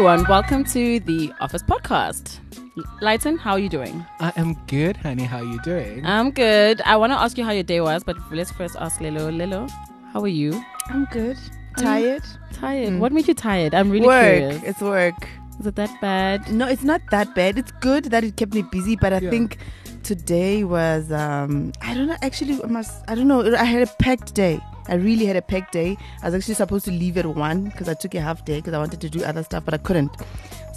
everyone. Welcome to the Office Podcast. Lighton, how are you doing? I am good, honey. How are you doing? I'm good. I want to ask you how your day was, but let's first ask Lilo. Lilo, how are you? I'm good. Tired? Tired. What made you tired? I'm really work. curious. It's work. Is it that bad? No, it's not that bad. It's good that it kept me busy, but I Yeah. think today was um I don't know actually I must I don't know I had a packed day. I really had a packed day. I was actually supposed to leave at 1 because I took a half day because I wanted to do other stuff but I couldn't.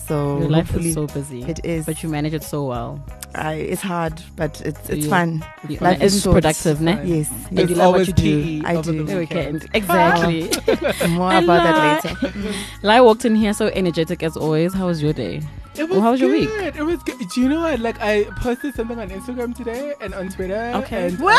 So Your life is so busy. it is. But you manage it so well. I, it's hard, but it's it's you- fun. You- Life it's is short. productive, ne? Yes. And It's you love what you do. I do. the The weekend. weekend. Exactly. More about that later. Lai walked in here so energetic as always. How was your day? It Well, how was your week? good. It was good. Do you know what? Like, I posted something on Instagram today and on Twitter. Okay. And, What?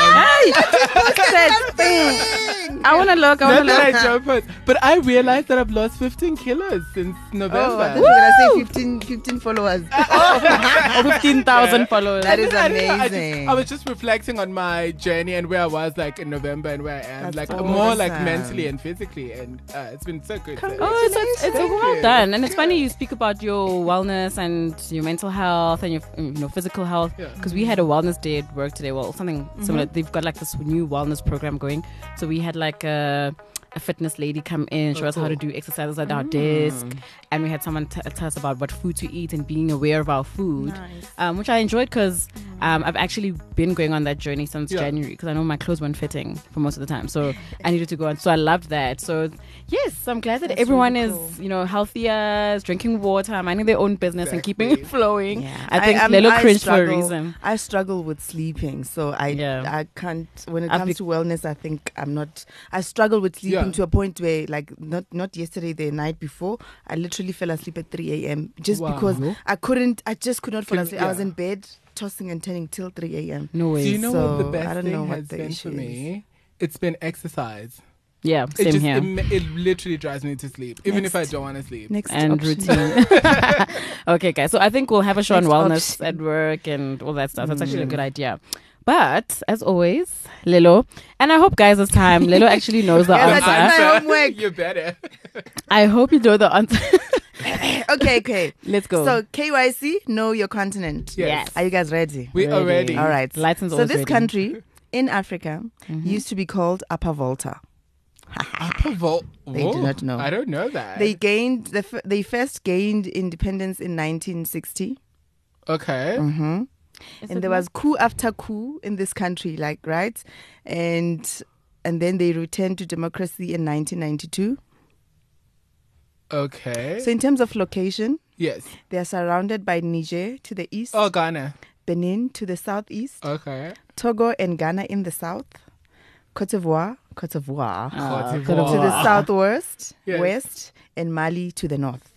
I want to look. I want to that look. I don't post, but I realized that I've lost 15 kilos since Oh, I November. thought gonna say 15, 15 followers. Over 15,000 followers. That is I. I, just- amazing. I was just reflecting on my journey and where I was like in November and where I am, That's like awesome. more like mentally and physically, and uh, it's been so good. Come so- Oh, it's, it's, it's well done, and it's funny you speak about your wellness and your mental health and your you know physical health Yeah. because we had a wellness day at work today. Well, something similar. Mm-hmm. They've got like this new wellness program going, so we had like a. A fitness lady come in, show Oh, us how to do exercises at our desk, and we had someone t- tell us about what food to eat and being aware of our food, um, which I enjoyed because um, I've actually been going on that journey since Yeah. January because I know my clothes weren't fitting for most of the time, so I needed to go on. So I loved that. So yes, I'm glad that That's everyone really is you know healthier, is drinking water, minding their own business, and keeping it flowing. Yeah. I think I'm- Lelo I cringed for a reason. I struggle with sleeping, so I Yeah. I can't. When it I've comes be- to wellness, I think I'm not. I struggle with sleeping Yeah. To a point where, like, not not yesterday, the night before, I literally fell asleep at 3 a.m. just Wow. because I couldn't. I just could not fall Couldn't- asleep. I was in bed tossing and turning till 3 a.m. No way. Do you know what the So, best I don't thing know what has the been issue for is. me? It's been exercise. yeah, It same just here. It, it literally drives me to sleep, even if I don't want to sleep. Next and option. routine. okay, guys. So I think we'll have a show on wellness option. at work and all that stuff. That's actually a Mm. good idea. But as always, Lilo, and I hope guys this time Lilo actually knows the Yes, I answer. did my homework. you better. I hope you know the answer. okay, okay. Let's go. So KYC, know your continent. Yes. Are you guys ready? We Ready. are ready. All right. License So this ready. country in Africa Mhm. used to be called Upper Volta. Upper Vol- They do not know. I don't know that. They gained the f- they first gained independence in 1960. okay. hmm Is And it there was coup after coup in this country, like right, and and then they returned to democracy in 1992. Okay. So in terms of location, yes. they are surrounded by Niger to the east, Oh, Ghana. Benin to the southeast, Okay. Togo and Ghana in the south, Cote d'Ivoire, Cote d'Ivoire Cote ah, Cote to the southwest, Yes. west, and Mali to the north.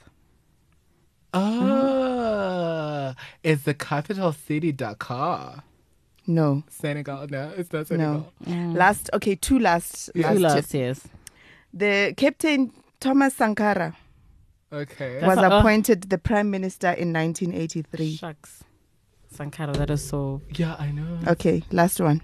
Ah, is the capital city Dakar? No, Senegal? No, it's not Senegal. no. Senegal. Last, okay, two last. Yeah. Two last years. The Captain Thomas Sankara Okay. That's was a- uh, appointed the prime minister in 1983. Shucks. Sankara, that is so. yeah, I know. Okay, last one.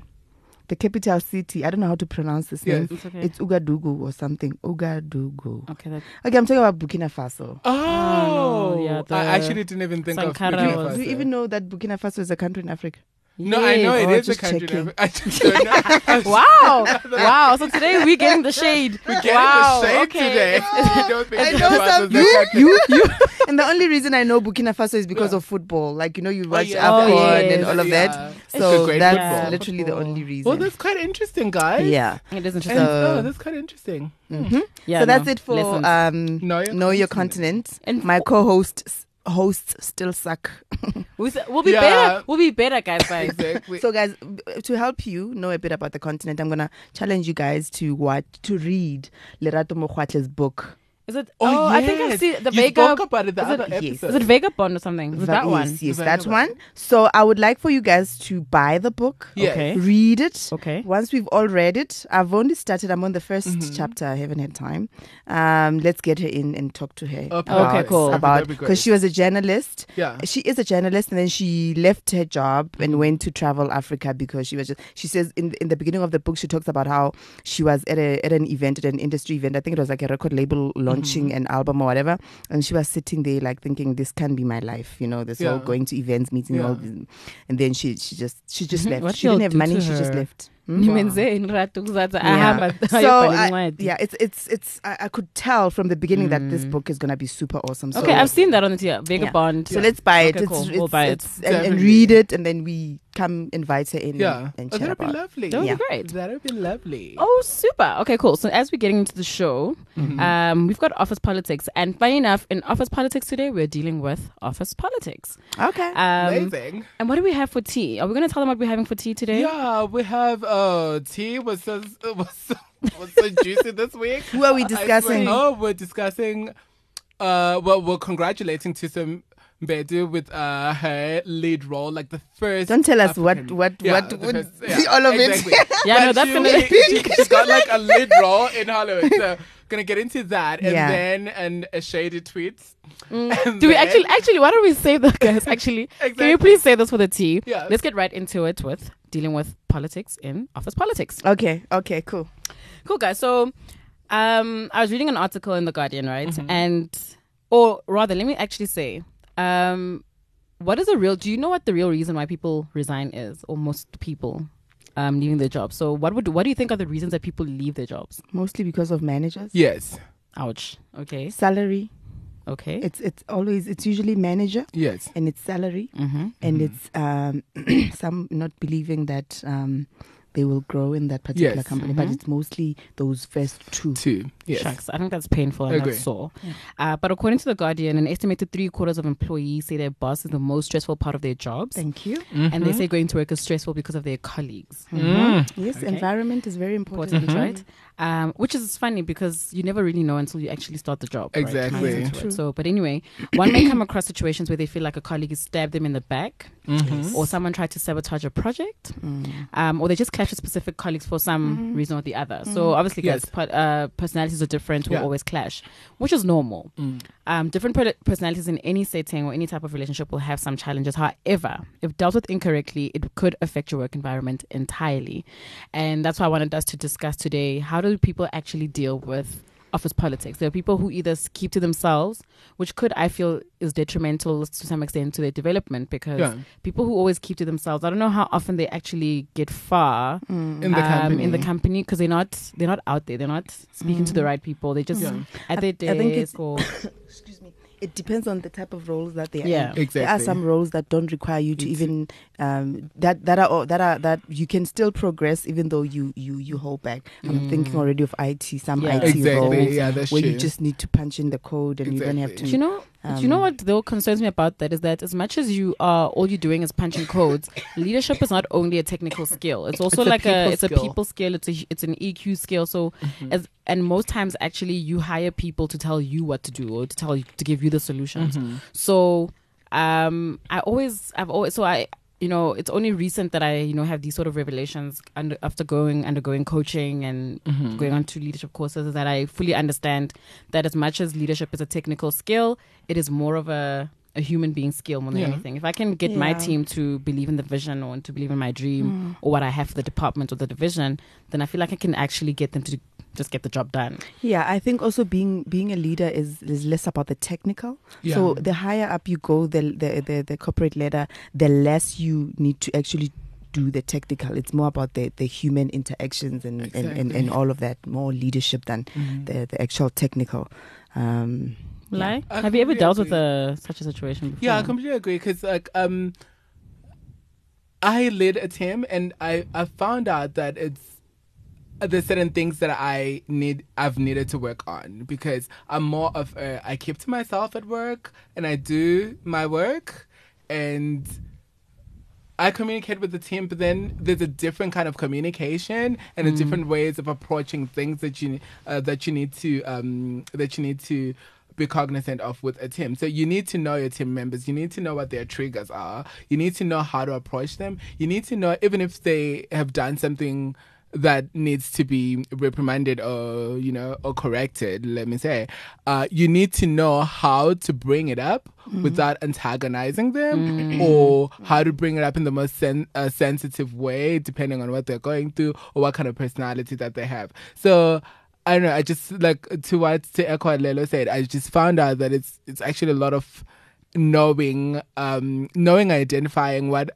The capital city. I don't know how to pronounce this Yes. name. It's okay. It's Ouagadougou or something. Ouagadougou. okay, that, Okay, I'm talking about Burkina Faso. Oh, no, yeah, the I actually didn't even think Sankara of Burkina Faso. Do you even know that Burkina Faso is a country in Africa? No, I know Yes. it Oh, is a just country. checking. I just don't. Wow! wow! So today we're getting the shade. We're getting wow. the shade okay. today. I don't think I know some is you, you, you. and the only reason I know Burkina Faso is because Yeah. of football. Like you know, you watch yeah. AFCON Oh, and all of Yeah. that. So that's football. literally the only reason. Well, that's quite interesting, guys. yeah. It is And, interesting. So- oh, that's quite interesting. hmm yeah, so that's it for Lessons. um, Know your know your continent. continent. And My co-host s- hosts still suck. we s- we'll be Yeah. better. We'll be better, guys. guys. Exactly. So, guys, to help you know a bit about the continent, I'm gonna challenge you guys to watch to read Lerato Mogoatlhe's book. Is it? oh, Oh, I think yes. seen the you Vega. spoke about it the is it- other yes. Is it Vagabond or something? Is Va- that one? Yes, yes, that one. So, I would like for you guys to buy the book, Yes. Okay. read it. Okay. Once we've all read it, I've only started. I'm on the 1st Mhm. chapter. I haven't had time. Um, let's get her in and talk to her. Oh, about, Okay, cool. About because she was a journalist. yeah. She is a journalist, and then she left her job Mm-hmm. and went to travel Africa because she was just. She says in in the beginning of the book, she talks about how she was at a at an event, at an industry event. I think it was like a record label launch launching Mm-hmm. an album or whatever, and she was sitting there like thinking, "This can be my life," you know, this whole Yeah. going to events, meeting all, this- and then she she just she just Mhm. left. What she didn't have money. She just left. Hmm? Nimenze kuzathi Yeah. ahamba So I, yeah, it's it's it's I, I could tell from the beginning that this Mm. book is gonna be super awesome. So, Okay, I've seen that on the tier. Vagabond. so let's buy it. Okay, it's, cool. it's, We'll buy it. and, and read it, and then we come invite her in. Yeah. and, and oh, that'd be lovely. That would Yeah. be great. That'd be lovely. Oh, super. Okay, cool. So as we're getting into the show, Mhm. um, we've got office politics, and funny enough, in office politics today, we're dealing with office politics. Okay. Um, Amazing. and what do we have for tea? Are we going to tell them what we're having for tea today? Yeah, we have uh tea was so was so, was so juicy this week. Who are we I swear. discussing? Oh, we're discussing. Uh, well, we're congratulating Thuso Mbedu with uh her lead role, like the first. Don't tell us what African- what Yeah, what would first- yeah, all of exactly. it. Yeah, But no, that's she, gonna- she, she got like a lead role in Hollywood, so gonna get into that, and Yeah. then and a shady tweets. Mm. Do we actually, actually, why don't we save that, guys? Actually, can you please say this for the tea? Yeah. Let's get right into it with dealing with politics in office politics. Okay. Okay. Cool. Cool, guys. So, um, I was reading an article in the Guardian, right? Mm-hmm. And, or rather, let me actually say, um, what is the real? Do you know what the real reason why people resign is, or most people, um, leaving their jobs? So, what would what do you think are the reasons that people leave their jobs? Mostly because of managers. Yes. Ouch. Okay. Salary. Okay. It's it's always it's usually manager Yes. and it's salary mm-hmm. and it's um some not believing that um they will grow in that particular Yes. company, but Mhm. it's mostly those first two. Two. Yes. Shucks. I think that's painful and that's sore. Uh, but according to The Guardian, an estimated three quarters of employees say their boss is the most stressful part of their jobs. Thank you. And Mm-hmm. they say going to work is stressful because of their colleagues. Mm. Yes, Okay. environment is very important. Important, Mhm. right? Um, which is funny because you never really know until you actually start the job. Exactly. Comes into So, but anyway, one may come across situations where they feel like a colleague has stabbed them in the back, Mhm. or someone tried to sabotage a project, Mm. um, or they just clash with specific colleagues for some Mhm. reason or the other. So obviously, Yes. guys, uh, personalities are different. Will Yeah. always clash, which is normal. Mm. Um, different personalities in any setting or any type of relationship will have some challenges. However, if dealt with incorrectly, it could affect your work environment entirely. And that's why I wanted us to discuss today how do people actually deal with office politics? There are people who either keep to themselves, which could, I feel, is detrimental to some extent to their development because Yeah. people who always keep to themselves, I don't know how often they actually get far Mm. In the um, company. in the company because they're not they're not out there. They're not speaking to the right people. They just Yeah. at their desk I think it's- or Excuse me. It depends on the type of roles that they are Yeah. in. Exactly. There are some roles that don't require you to It's- even um, that that are that are that you can still progress even though you you you hold back. I'm thinking already of IT, some Yeah. IT Exactly. roles Yeah, that's where true. you just need to punch in the code and you don't have to. Do you know? Do you know Um, what though concerns me about that is that as much as you are all you're doing is punching codes, leadership is not only a technical skill. It's also It's like a people it's a people skill. It's a it's an EQ skill. So Mm-hmm. as and most times actually you hire people to tell you what to do or to tell you to give you the solutions. Mm-hmm. So um I always I've always so I you know it's only recent that I you know have these sort of revelations under, after going undergoing coaching and Mm-hmm. going on to leadership courses is that I fully understand that as much as leadership is a technical skill, it is more of a a human being skill more than Yeah. anything. If I can get my team to believe in the vision or to believe in my dream Mm. or what I have for the department or the division, then I feel like I can actually get them to just get the job done. Yeah, I think also being being a leader is is less about the technical. Yeah. So the higher up you go, the the the, the corporate ladder, the less you need to actually do the technical. It's more about the, the human interactions and, and, and, and all of that, more leadership than Mhm. the, the actual technical. Um, Like, I have you ever dealt with a such a situation before? Yeah, I completely agree because like um, I led a team and I I found out that it's there's certain things that I need I've needed to work on because I'm more of a I keep to myself at work and I do my work and I communicate with the team, but then there's a different kind of communication and a different ways of approaching things that you uh, that you need to um, that you need to be cognizant of with a team. So you need to know your team members. You need to know what their triggers are. You need to know how to approach them. You need to know even if they have done something that needs to be reprimanded or you know or corrected let me say uh, you need to know how to bring it up without antagonizing them or how to bring it up in the most sen- uh, sensitive way depending on what they're going through or what kind of personality that they have so I don't know. I just like to what to echo what Lelo said. I just found out that it's it's actually a lot of knowing, um, knowing, identifying what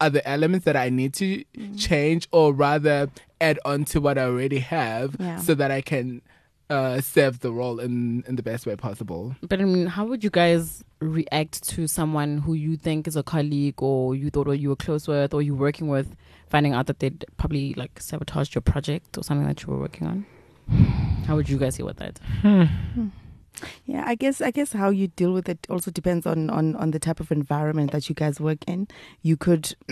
are the elements that I need to change, or rather add on to what I already have, Yeah. so that I can uh, serve the role in in the best way possible. But I mean, how would you guys react to someone who you think is a colleague or you thought or you were close with or you're working with, finding out that they'd probably like sabotaged your project or something that you were working on? How would you guys deal with that? Yeah, I guess I guess how you deal with it also depends on on on the type of environment that you guys work in. You could,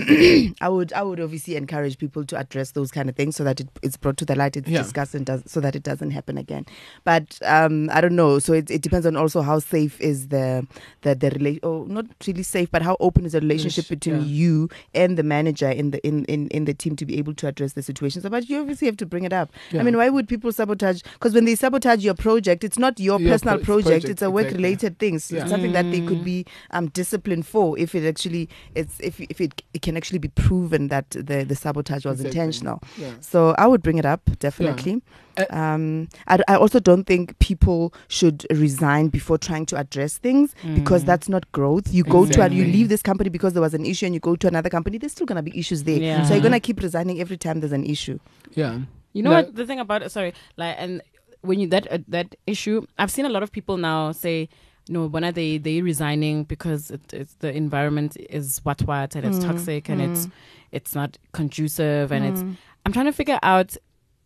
I would I would obviously encourage people to address those kind of things so that it, it's brought to the light, it's Yeah. discussed, and does so that it doesn't happen again. But um, I don't know. So it, it depends on also how safe is the the the relation, or not really safe, but how open is the relationship between yeah. you and the manager in the in, in in the team to be able to address the situation. So, but you obviously have to bring it up. I mean, why would people sabotage? Because when they sabotage your project, it's not your, Your personal pro- project, project, It's a work exactly. related thing. So Yeah. it's something that they Mm. could be um, disciplined for if it actually it's if if it, it can actually be proven that the the sabotage was Exactly. intentional. Yeah. So I would bring it up definitely. Uh, um, I, I also don't think people should resign before trying to address things because Mm. that's not growth. You go to and you leave this company because there was an issue, and you go to another company. There's still gonna be issues there. Yeah. So you're gonna keep resigning every time there's an issue. Yeah. You know No. what the thing about it? Sorry, like and when you that uh, that issue, I've seen a lot of people now say, no, when are they they resigning because it, it's the environment is what what and it's Mm, toxic and it's mm. it's not conducive and it's. Mm. I'm trying to figure out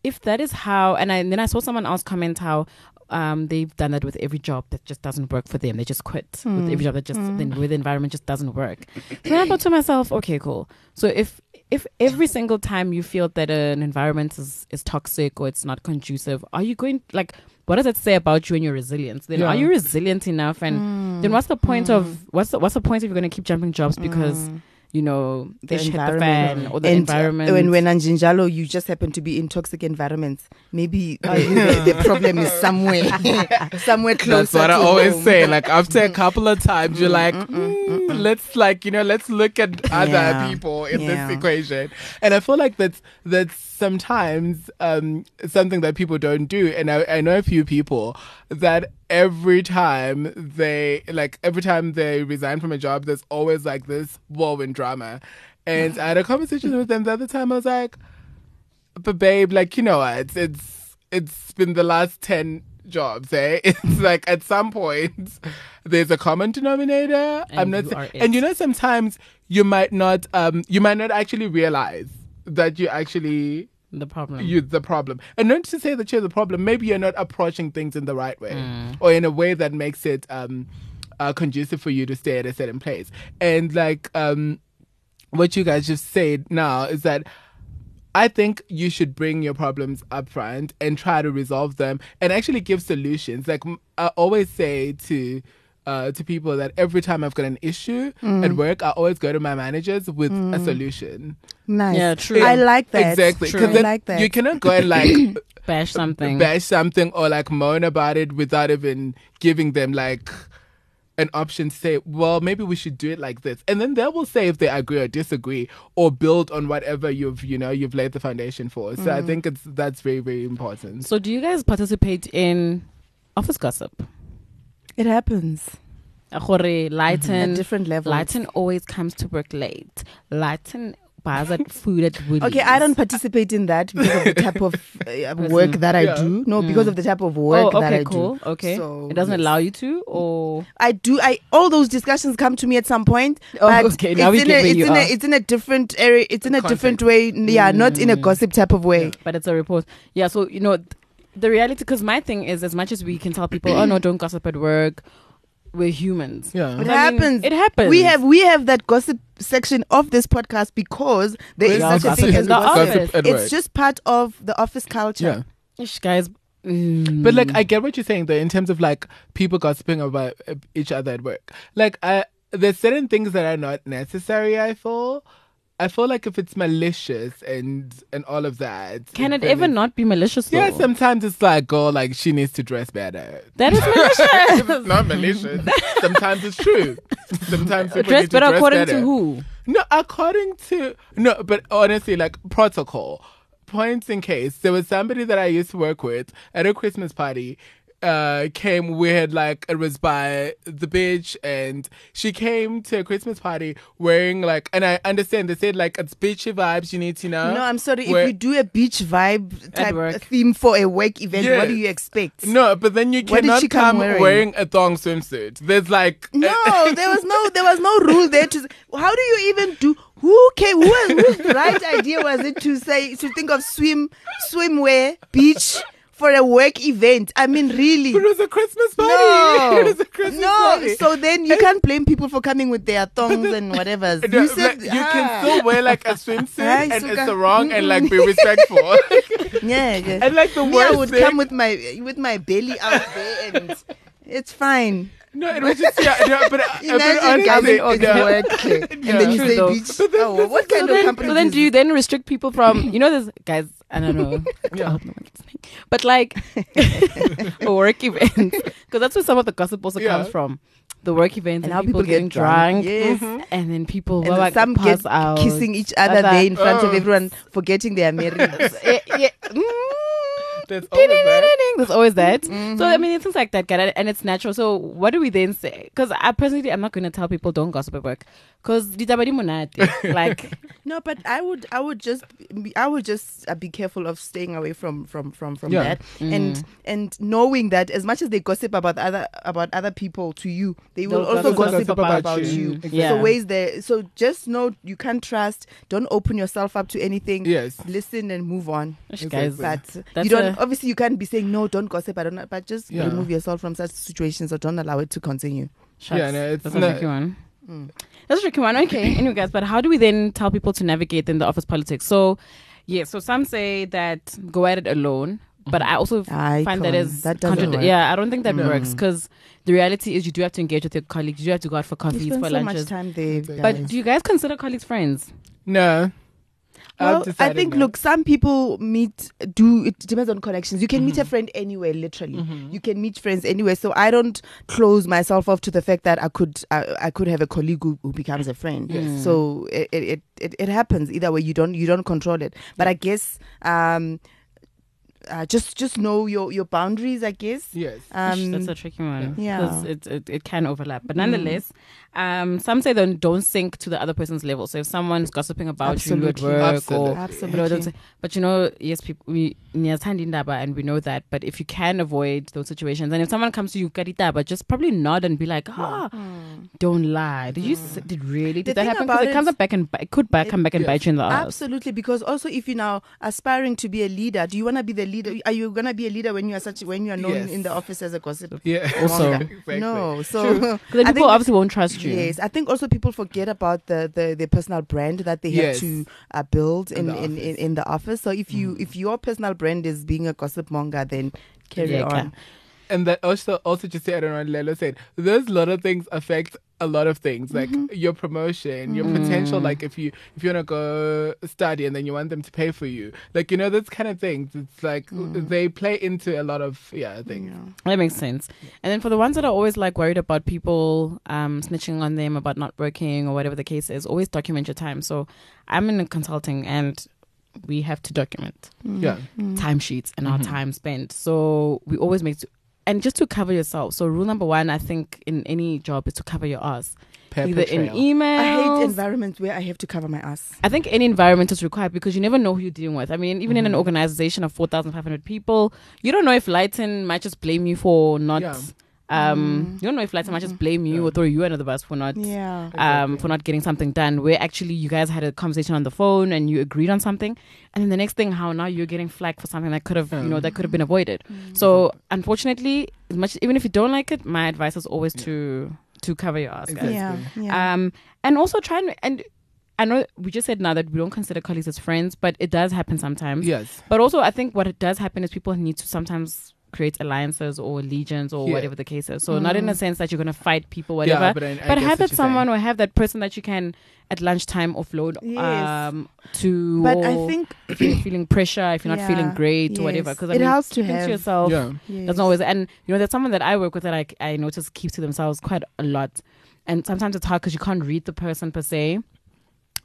if that is how. And, I, and then I saw someone else comment how. Um, they've done that with every job that just doesn't work for them. They just quit with Mm. every job that just Mm. then with the environment just doesn't work. So then I thought to myself, okay, cool. So if if every single time you feel that an environment is, is toxic or it's not conducive, are you going like what does it say about you and your resilience? Then are you resilient enough? And then what's the point of what's the, what's the point if you're going to keep jumping jobs because Mm. You know The ish hit the environment. fan or the and uh, environment? when when Anjinjalo, you just happen to be in toxic environments. Maybe uh, the, the problem is somewhere, somewhere closer. That's what I always home. say. Like after a couple of times, you're like, "Mm, let's like you know, let's look at other Yeah. people in Yeah. this equation. And I feel like that's that's sometimes um, something that people don't do. And I, I know a few people that every time they like every time they resign from a job, there's always like this whirlwind drama. And I had a conversation with them the other time. I was like, but babe, like you know what? It's it's, it's been the last ten jobs, eh? It's like at some point there's a common denominator. And I'm not, you sa- and you know sometimes you might not um you might not actually realize that you actually the problem. you're the problem. And not to say that you're the problem, maybe you're not approaching things in the right way Mm. or in a way that makes it um, uh, conducive for you to stay at a certain place. And like um, what you guys just said now is that I think you should bring your problems up front and try to resolve them and actually give solutions. Like I always say to uh, to people that every time I've got an issue Mm. at work, I always go to my managers with a solution. Nice. Yeah, true. I like that. Exactly. True. Because I like that. you cannot go and like Bash something. bash something or like moan about it without even giving them like an option to say, well, maybe we should do it like this. And then they will say if they agree or disagree or build on whatever you've, you know, you've laid the foundation for. So Mm. I think it's that's very, very important. so do you guys participate in office gossip? It happens Akore, at Lighten, different levels. Lighten always comes to work late. Lighten buys at food at Woolies. Okay, I don't participate in that because of the type of uh, work that I Yeah. do. No, Mm. because of the type of Oh, work that okay, I cool. do. Okay, So, it doesn't yes. allow you to, or I do. I all those discussions come to me at some point. Oh, but okay, now it's we in get a, it's you in a it's in a different area. It's in a different way. Yeah, not in a Mm. gossip type of way. but it's a report. Yeah, so you know, th- the reality. Because my thing is, as much as we can tell people, oh no, don't gossip at work. We're humans. Yeah. It I mean, happens. it happens. We have we have that gossip section of this podcast because there is Yeah, such a thing as the gossip. office. at It's just part of the office culture. yeah. Ish, guys. mm. But like, I get what you're saying though, in terms of like people gossiping about uh, each other at work. Like, I, there's certain things that are not necessary. I feel, I feel like if it's malicious and and all of that, can it then ever it's- not be malicious? Though? Yeah, sometimes it's like, girl, like she needs to dress better. that is malicious. it's not malicious. Sometimes it's true. Sometimes people dress need to better dress according better. to who? No, according to no, but honestly, like protocol. points in case there was somebody that I used to work with at a Christmas party. Uh, came we had like it was by the beach and she came to a Christmas party wearing like and I understand they said like it's beachy vibes you need to know. No, I'm sorry. Where- if you do a beach vibe type theme for a work event, what do you expect? No, but then you What did cannot she come come wearing? wearing? a thong swimsuit. There's like No, there was no there was no rule there to how do you even do who came who, whose right idea was it to say to think of swim swimwear beach for a work event? I mean really It was a Christmas party. no, it was a Christmas party. no. party. So then you can't blame people for coming with their thongs and whatever. No, You said you ah. can still wear like a swimsuit Hi, and Suka. it's wrong and like be respectful. yeah, yeah. and like the Me, worst I would thing, come with my with my belly out there and it's fine. no, it was just yeah, no, but, uh, but Imagine honestly, coming on no. work and Yeah. then you say though. beach. But then Oh, this what is kind so of then- company? So then, do you then restrict people from you know this guys? I don't know. Yeah. I hope no one's listening. But like a work event, because that's where some of the gossip also Yeah. comes from. The work events And and, how people, people getting get drunk. drunk, Yes. and then people And were then like some pass get out, kissing each other Other- there in front of Oh. everyone, forgetting they are married. Eh, yeah. Mm. There's always that. There's always that. Mm-hmm. So I mean, it's things like that, Gada, and it's natural. So what do we then say? Because I personally, I'm not going to tell people don't gossip at work, because like no, but I would, I would just, be, I would just uh, be careful of staying away from, from, from, from Yeah. that, Mm. and and knowing that as much as they gossip about other about other people to you, they will They'll also gossip gossip, about about, you. you. Exactly. Yeah. So ways there. So just know you can't trust. Don't open yourself up to anything. Yes. Listen and move on. Exactly. guys, But That's you don't. A- obviously, you can't be saying no. Don't gossip. I don't know. But just Yeah. remove yourself from such situations or don't allow it to continue. shucks. Yeah, no, it's that's a not- tricky one. Mm. That's a tricky one. Okay, anyway, guys, but how do we then tell people to navigate in the office politics? So, yeah, so some say that go at it alone, but I also I find that can't. that doesn't contrad- work. Yeah, I don't think that No. works because the reality is you do have to engage with your colleagues. You do have to go out for You coffees, for so much lunches. time there. But do you guys consider colleagues friends? No. Well, I think no. look, some people meet do it depends on connections. You can meet a friend anywhere, literally. Mhm. You can meet friends anywhere. So I don't close myself off to the fact that I could I, I could have a colleague who, who becomes a friend. Yes. So it, it, it, it happens either way. You don't you don't control it. But I guess um, uh, just just know your your boundaries. I guess. Yes. Um, That's a tricky one. yeah. 'cause It, it, it can overlap. But Mm. nonetheless, um, some say don't, don't sink to the other person's level. So if someone's gossiping about you at work Absolutely. or absolutely. you know, but you know, yes, people we niyathanda indaba and we know that. But if you can avoid those situations, and if someone comes to you but just probably nod and be like, ah, Mm. don't lie. Did you s did really The did that happen? happen? 'Cause about it comes up back and it could back It- come back and yes. bite you in the ass. Absolutely, because also if you're now aspiring to be a leader, do you want to be the leader? Are you gonna be a leader when you are such when you are known Yes. in the office as a gossip? Yeah. Also- Exactly. No, so Because then people think- obviously won't trust you. Yes, I think also people forget about the the, the personal brand that they Yes. have to uh, build In in the in, in, office. in the office. So if you if your personal brand is being a gossip monger, then carry Yeah, on. And that also also just to add on what Lelo said, those lot of things affect a lot of things, like Mm-hmm. your promotion, your Mm. potential. Like if you if you wanna go study and then you want them to pay for you, like you know those kind of things. It's like Mm. they play into a lot of yeah things. That makes sense. And then for the ones that are always like worried about people um, snitching on them about not working or whatever the case is, always document your time. So I'm in consulting and we have to document Yeah. timesheets and our Mhm. time spent. So we always make, and just to cover yourself. So rule number one, I think in any job is to cover your ass. Paper Either in trail. email. I hate environments where I have to cover my ass. I think any environment is required because you never know who you're dealing with. I mean, even in an Mhm. organization of 4,500 people, you don't know if Lighton might just blame you for not. Yeah. Um, Mm. You don't know if Lighton might just blame you Yeah. or throw you under the bus for not. Yeah. Um, Exactly. for not getting something done, where actually you guys had a conversation on the phone and you agreed on something, and then the next thing, how now you're getting flagged for something that could have, you know, that could have been avoided. So, unfortunately, as much even if you don't like it, my advice is always Yeah. to to cover your ass, guys. Yeah. Yeah. Um, and also try and and I know we just said now that we don't consider colleagues as friends, but it does happen sometimes. Yes. But also, I think what it does happen is people need to sometimes create alliances or legions or Yeah. whatever the case is. So not in a Mm. sense that you're going to fight people, whatever. Yeah, but, I, I but have that you're saying. someone or have that person that you can at lunchtime offload Yes. um, to. but I think if you're feeling pressure, if you're not feeling Yeah, great or whatever, because I it mean, helps to have. to yourself. Yeah. yes. Doesn't always, and you know, there's someone that I work with that I I notice keeps to themselves quite a lot, and sometimes it's hard because you can't read the person per se.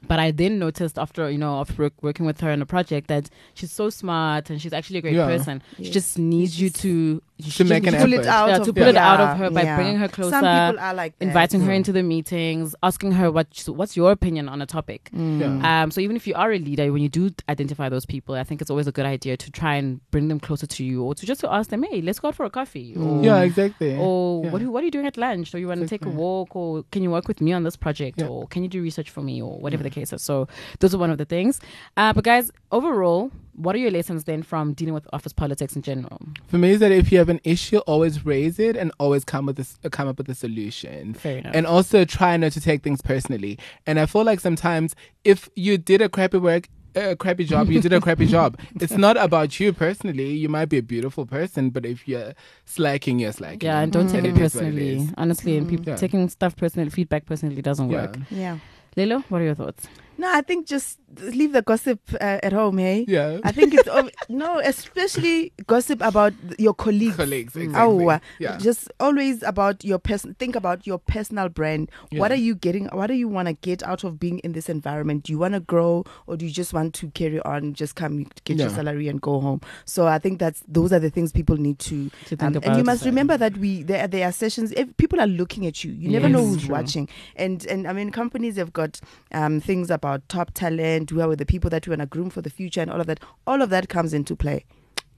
But I then noticed after you know after work, working with her on a project that she's so smart and she's actually a great Yeah. person. She just needs you to To make an pull it effort. out Yeah, of to pull it out of her by yeah. bringing her closer, Some people are like that. inviting her into the meetings, asking her what what's your opinion on a topic. Mm. Yeah. Um, so even if you are a leader, when you do identify those people, I think it's always a good idea to try and bring them closer to you, or to just to ask them, "Hey, let's go out for a coffee," or Yeah, exactly. or Yeah. what, are, what are you doing at lunch? Or you want to take a walk? Or can you work with me on this project? Yeah. Or can you do research for me? Or whatever the case is. So those are one of the things. Uh, but guys, overall, what are your lessons then from dealing with office politics in general? For me, is that if you have an issue, always raise it and always come with a, s- uh, come up with a solution. Fair enough. And also try not to take things personally. And I feel like sometimes if you did a crappy work, uh, a crappy job, you did a crappy job. It's not about you personally. You might be a beautiful person, but if you're slacking, you're slacking. yeah, and don't mm. take it it is it personally. is. Honestly, and people Yeah. Mm. taking stuff personally, feedback personally doesn't Yeah. work. Yeah. Lilo, what are your thoughts? No, I think just leave the gossip uh, at home, hey? Yeah. I think it's ob- no, especially gossip about your colleagues. Colleagues, Oh, exactly. uh, Yeah. just always about your person. Think about your personal brand. What are you getting? What do you want to get out of being in this environment? Do you want to grow, or do you just want to carry on, just come get your salary and go home? So I think that's those are the things people need to. To think um, about. and you must remember that we there there are sessions. If people are looking at you, you never know who's True. watching. And and I mean, companies have got um, things about top talent, who are with the people that we want to groom for the future, and all of that. All of that comes into play.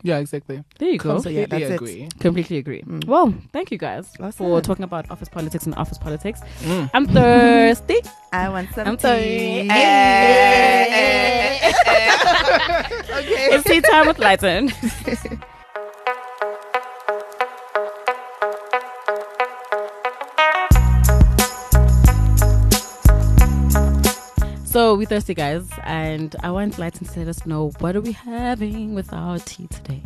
Yeah, exactly. There you go. So, yeah, Completely that's it. agree. Completely agree. Mm. Well, thank you guys for Awesome. talking about office politics and office politics. Mm. I'm thirsty. I want some I'm tea. sorry. okay. It's tea time with Lighten. So we thirsty guys, and I want Lighten to let us know what are we having with our tea today.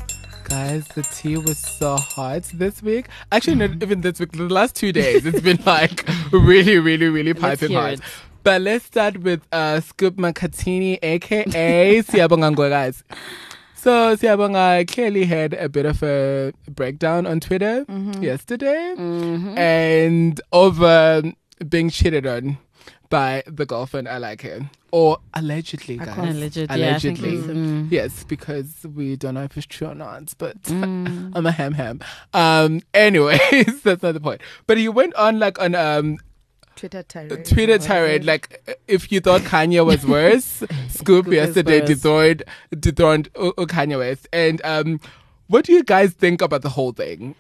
Guys, the tea was so hot this week. Actually, not even this week. The last two days, it's been like really, really, really piping hot. it. But let's start with uh, Scoop Makhathini, aka Siyabonga Ngwe, guys. So Siyabonga clearly had a bit of a breakdown on Twitter yesterday, Mm-hmm. and over being cheated on by the girlfriend. I like him. or allegedly, guys. Alleged, yeah, I think Allegedly. it's, mm, Yes, because we don't know if it's true or not, but mm. I'm a ham ham. Um, anyways, that's not the point. But he went on like on um Twitter tirade. Twitter tirade, like if you thought Kanye was worse, Scoop is yesterday worse. dethroned dethroned uh, uh, Kanye West. And um, what do you guys think about the whole thing?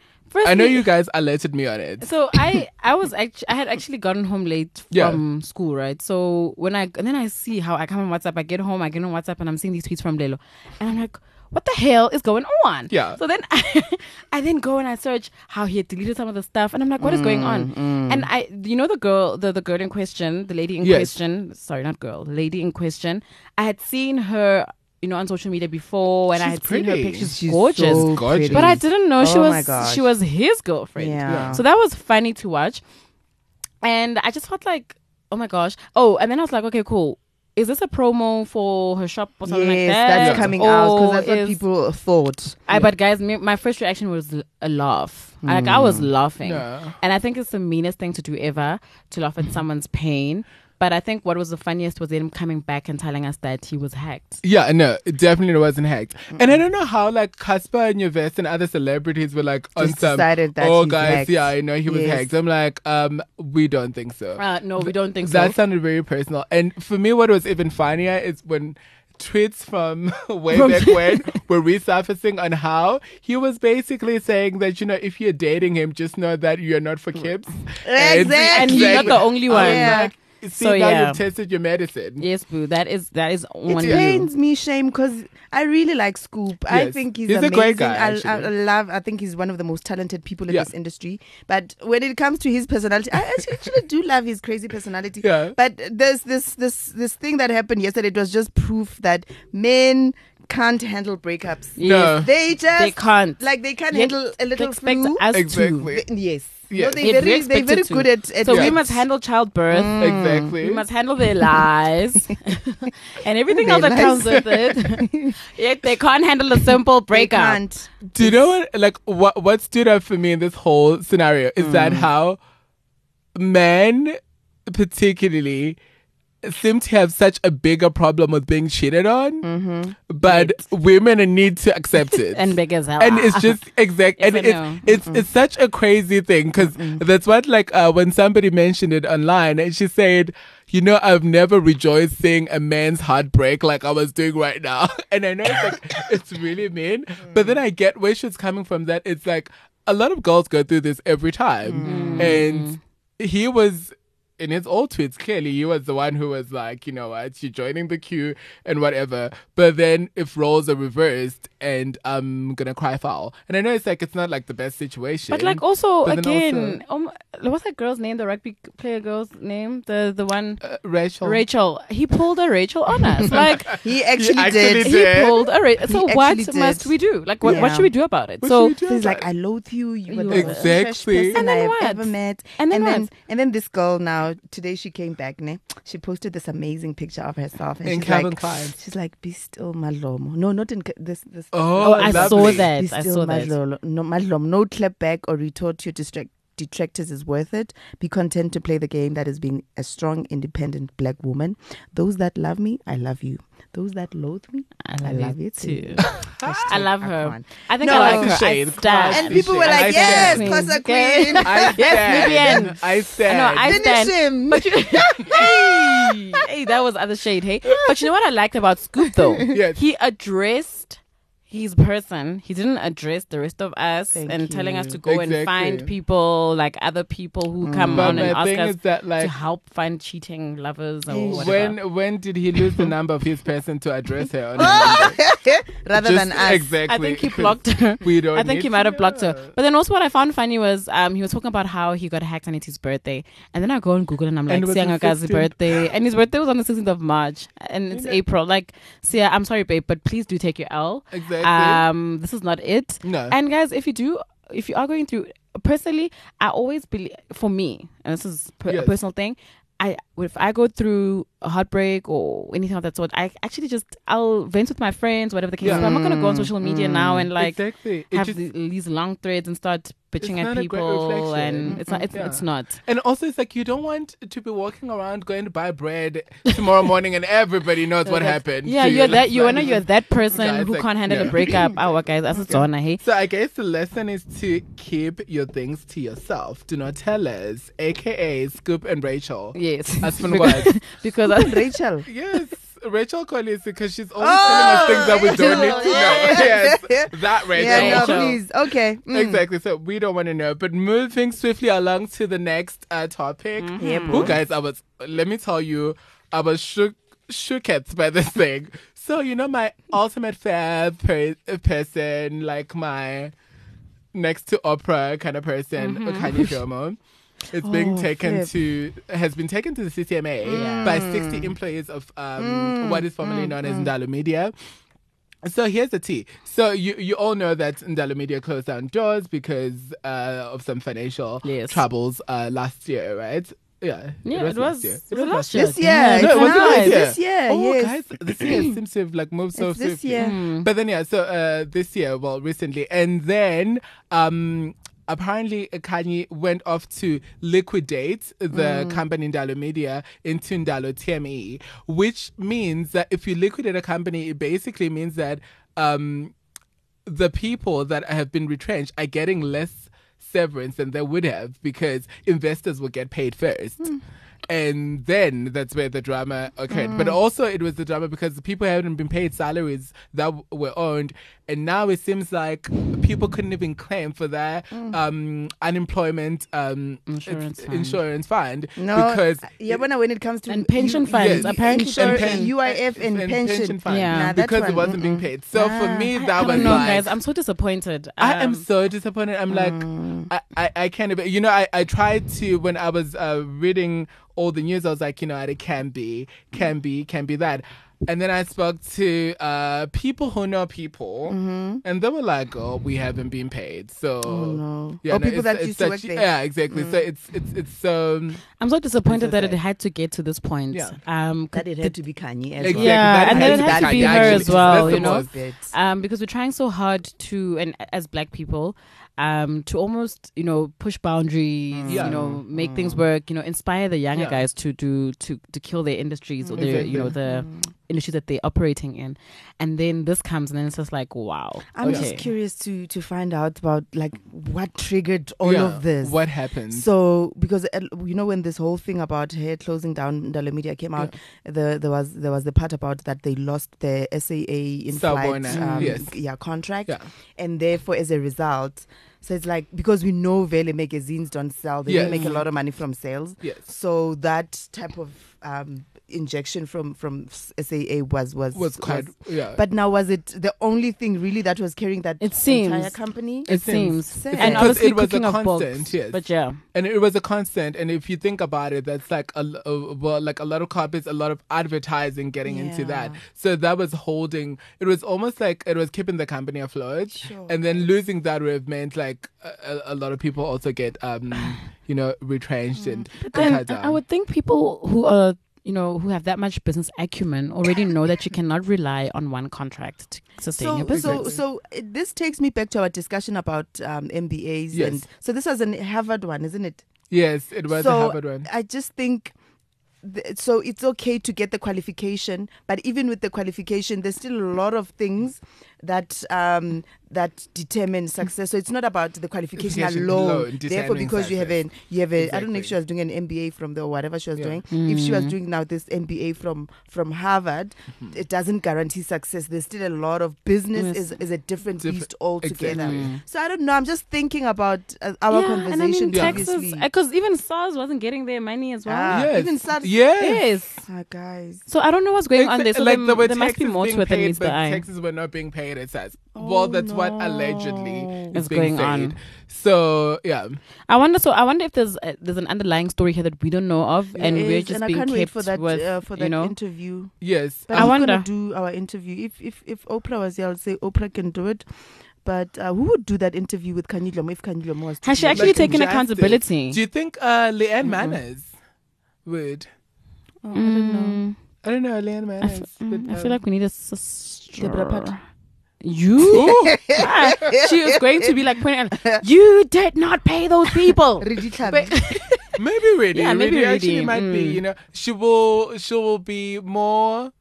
I know you guys alerted me on it. So I I was actually I had actually gotten home late Yeah. from school, right? So when I and then I see how I come on WhatsApp, I get home, I get on WhatsApp, and I'm seeing these tweets from Lelo, and I'm like, what the hell is going on? Yeah. So then I, I then go and I search how he had deleted some of the stuff, and I'm like, what is going mm, on? Mm. And I, you know, the girl, the the girl in question, the lady in Yes. question, sorry, not girl, lady in question. I had seen her. You know, on social media before, and I She's had seen her pictures. She's gorgeous, so Gorgeous. but I didn't know oh she Oh my was she was his girlfriend. Yeah. So that was funny to watch. And I just felt like, oh my gosh. Oh, and then I was like, okay, cool. Is this a promo for her shop or something yes, like that? that's coming out because Or that's what people thought. I, but guys, me, my first reaction was a laugh. Like I was mm. laughing, Yeah. and I think it's the meanest thing to do ever to laugh at someone's pain. But I think what was the funniest was him coming back and telling us that he was hacked. Yeah, no, it definitely wasn't hacked. And I don't know how like Cassper Nyovest and other celebrities were like on Just some. decided that oh, he's guys, hacked." yeah, I know he was Yes. hacked. I'm like, um, we don't think so. Uh, no, we don't think that so. That sounded very personal. And for me, what was even funnier is when tweets from way back when were resurfacing on how he was basically saying that you know if you're dating him, just know that you're not for kids. Exactly. And you're not the only I one. was Yeah. like, See, So, now yeah. you've tested your medicine. Yes, boo. That is that is It on you. pains me shame because I really like Scoop. I think he's, He's a great guy, I, I. I love. I think he's one of the most talented people in Yeah. this industry. But when it comes to his personality, I actually, actually do love his crazy personality. Yeah. But there's this this this thing that happened yesterday. It was just proof that men can't handle breakups. No. They just They can't. like they can't Yet handle a They little expect flu. us Exactly. to. They- yes. Yes. No, they very, they're very good at, at So we must handle childbirth. Exactly. We must handle their lies and everything else that comes with it. Yet they can't handle a simple They breakup. can't. Do you know what? Like what? What stood out for me in this whole scenario is Mm. that how men, particularly, seem to have such a bigger problem with being cheated on, Mm-hmm. but women need to accept it. and big as hell. and it's just exact and it's know. it's it's such a crazy thing because that's what like uh, when somebody mentioned it online and she said you know i've never rejoiced seeing a man's heartbreak like i was doing right now and i know it's like it's really mean but then i get where she's coming from that it's like a lot of girls go through this every time and he was in his old tweets, clearly he was the one who was like, you know what, you're joining the queue and whatever. But then if roles are reversed and I'm gonna cry foul. And I know it's like it's not like the best situation. But like also But again, um, what's that girl's name? The rugby player girl's name? The the one uh, Rachel. Rachel. He pulled a Rachel on us. Like He actually, actually did. did. he pulled a Rachel. So what actually must we do? Like what, what should we do about it? What so do So he's like, I loathe you. You were You the are- most trash Exactly. person And then I have what? ever met. And then and then, what? and then this girl now today she came back. Ne? She posted this amazing picture of herself, and In she's Calvin like, Klein. she's like, be still Malomo. No, not in this. This. Oh, Oh, I lovely. saw Be that. I still saw that. Madlolo. No, Madlom. No clap back or retort to your distract detractors is worth it. Be content to play the game that is being a strong, independent black woman. Those that love me, I love you. Those that loathe me, I love, love you it too. I love her. Icon. I think No, I like her. shade, I stand. And people were like, stand. yes, Xhosa Okay. Queen. I Yes, stand. Vivian. I stand. I know, I Finish stand. him. But you, hey, hey, that was other shade, hey. But you know what I liked about Scoop though? Yes. He addressed his person. He didn't address the rest of us Thank and telling us to go and find people like other people who come but on and ask us is that to help find cheating lovers or whatever. when when did he lose the number of his person to address her on her number? Rather Just than us. exactly I think he 'cause blocked her. we don't I think need he might have blocked her. But then also what I found funny was um he was talking about how he got hacked on it his birthday. And then I go on Google and I'm like, And it was Sia the Ngaka's 16th. birthday. And his birthday was on the 16th of March. And it's April. Like, Sia, I'm sorry, babe, but please do take your L. Exactly. Um, this is not it. No. And guys, if you do, if you are going through, personally, I always believe, for me, and this is per- Yes. a personal thing, I if I go through heartbreak or anything of that sort, I actually just I'll vent with my friends, whatever the case. Yeah. is. I'm not gonna go on mm, social media now mm. and like exactly. Have just- the, these long threads and start bitching at not a great people, and it's not. It's, Yeah. it's not. and also, it's like you don't want to be walking around going to buy bread tomorrow morning, and everybody knows what happened. Yeah, you're you. that. You wanna you're that person who like, can't handle yeah. a breakup. Our guys, as it's on, hey. So I guess the lesson is to keep your things to yourself. Do not tell us, aka Scoop and Rachel. Yes, As because, because I, Rachel. Yes, Rachel Collins because she's always telling us things that we don't need to know. Yes, that Rachel. Yeah, no, please. Okay. Mm. Exactly. So we don't want to know. But moving swiftly along to the next uh, topic. Yeah, Who guys, I was let me tell you, I was shook shooketh by this thing. So you know my ultimate fab per- person, like my next to Oprah kind of person, Khanyi Dhlomo. It's being Oh, taken flip. to has been taken to the CCMA by 60 employees of um, what is formerly known as Ndalo Media. So here's the tea. So you you all know that Ndalo Media closed down doors because uh, of some financial Yes. troubles uh, last year, right? Yeah, yeah, it was. last year. It was last year. This year. Yeah, No, it wasn't last year. this year. Oh, yes. guys, this year seems to have like moved so It's this year. Mm. But then yeah, so uh, this year, well, recently, and then um, apparently Khanyi went off to liquidate the Mm. company Ndalo Media into Ndalo TME, which means that if you liquidate a company, it basically means that um, the people that have been retrenched are getting less severance than they would have because investors will get paid first. And then that's where the drama occurred. But also, it was the drama because the people hadn't been paid salaries that were earned. And now it seems like people couldn't even claim for their um, unemployment um, Insurance it's- fund. insurance fund. No, because yeah, when when it comes to And pension funds, apparently insur- pen- UIF and, pension. fund. Yeah. Nah, that because it wasn't being mm-mm. paid. So for Ah. me, that I was don't know, like, guys. I'm so disappointed. I am Um, so disappointed. I'm like, Mm. I, I, I can't even, you know, I, I tried to, when I was uh, reading all the news, I was like, you know, it can be, can be, can be that. And then I spoke to uh, people who know people, and they were like, "Oh, we haven't been paid." So, Mm-hmm. Oh, no. yeah, Oh, no, people it's- that it's used to work there. Mm. Yeah, exactly. So it's it's it's so I'm so disappointed that it had to get to this point. Yeah. Um, That it had to be Khanyi as Exactly. well. Yeah, That and then to it be had to Khanyi, be her actually. as well, you know. um, because we're trying so hard to, and as black people, um, to almost, you know, push boundaries, Yeah. you know, make things mm. work, you know, inspire the younger Yeah. guys to do to to kill their industries or mm. their you know the industry that they're operating in, and then this comes and then it's just like wow. I'm okay. just curious to to find out about like what triggered all Yeah, of this. What happened? So because uh, you know when this whole thing about hair closing down Ndalo Media came out, the, there was there was the part about that they lost their SAA in flight um, yes. yeah contract, Yeah. and therefore as a result, so it's like because we know Vele magazines don't sell, they Yes. don't make a lot of money from sales. yes. So that type of um, injection from from SAA was was Was quite yeah. But now was it the only thing really that was carrying that It seems. entire company? It It seems. seems, and Because obviously it was a cooking of books, constant, yes. but yeah, and it was a constant and if you think about it that's like a, l- a- well like a lot of copies a lot of advertising getting into that so that was holding it was almost like it was keeping the company afloat Sure. and then losing that would have meant like a, a- a lot of people also get um you know retrenched and, and then I- I would think people who are you know who have that much business acumen already know that you cannot rely on one contract to sustain So, your business. so, so uh, this takes me back to our discussion about um, MBAs. Yes. And so this was a Harvard one, isn't it? yes it was so a Harvard one I just think. th- So it's okay to get the qualification, but even with the qualification, there's still a lot of things that um, that determine success. So it's not about the qualification Qualification alone. alone Therefore, determining because you have success. an you have a I don't know if she was doing an MBA from the or whatever she was Yeah. doing. If she was Mm. doing now this MBA from from Harvard, Mm-hmm. it doesn't guarantee success. There's still a lot of business Yes. is is a different Different- beast altogether. exactly. So I don't know. I'm just thinking about uh, our yeah, conversation and I mean Texas, previously. because even SARS wasn't getting their money as well. Ah, yes even SARS- yes Yes. Ah, guys. So I don't know what's going on there. Exa- So like there, there, were there must be more to being it than paid, meets the but eye. taxes were not being paid. It says. Oh, well, that's what allegedly Is is going said. on. So yeah, I wonder. So I wonder if there's uh, there's an underlying story here that we don't know of, and There we're just and I being can't kept wait for that with uh, for that you know. interview. yes. But I I'm wonder. gonna do our interview. If if if Oprah was here, I'll say Oprah can do it. But uh, who would do that interview with Khanyi Dhlomo if Khanyi Dhlomo was? to Has she actually Like taken accountability? Do you think uh, Leanne Mm-mm. Manas would? Oh, I don't know. Mm, I don't know Leanne I, Manas. f- but, mm, I um, feel like we need a sister. Debora Patta. You? Ah, she was going to be like pointing out, you did not pay those people. Redi Tlhabi. But- maybe really, Yeah, maybe really actually really, might be. mm. You know, she will she will be more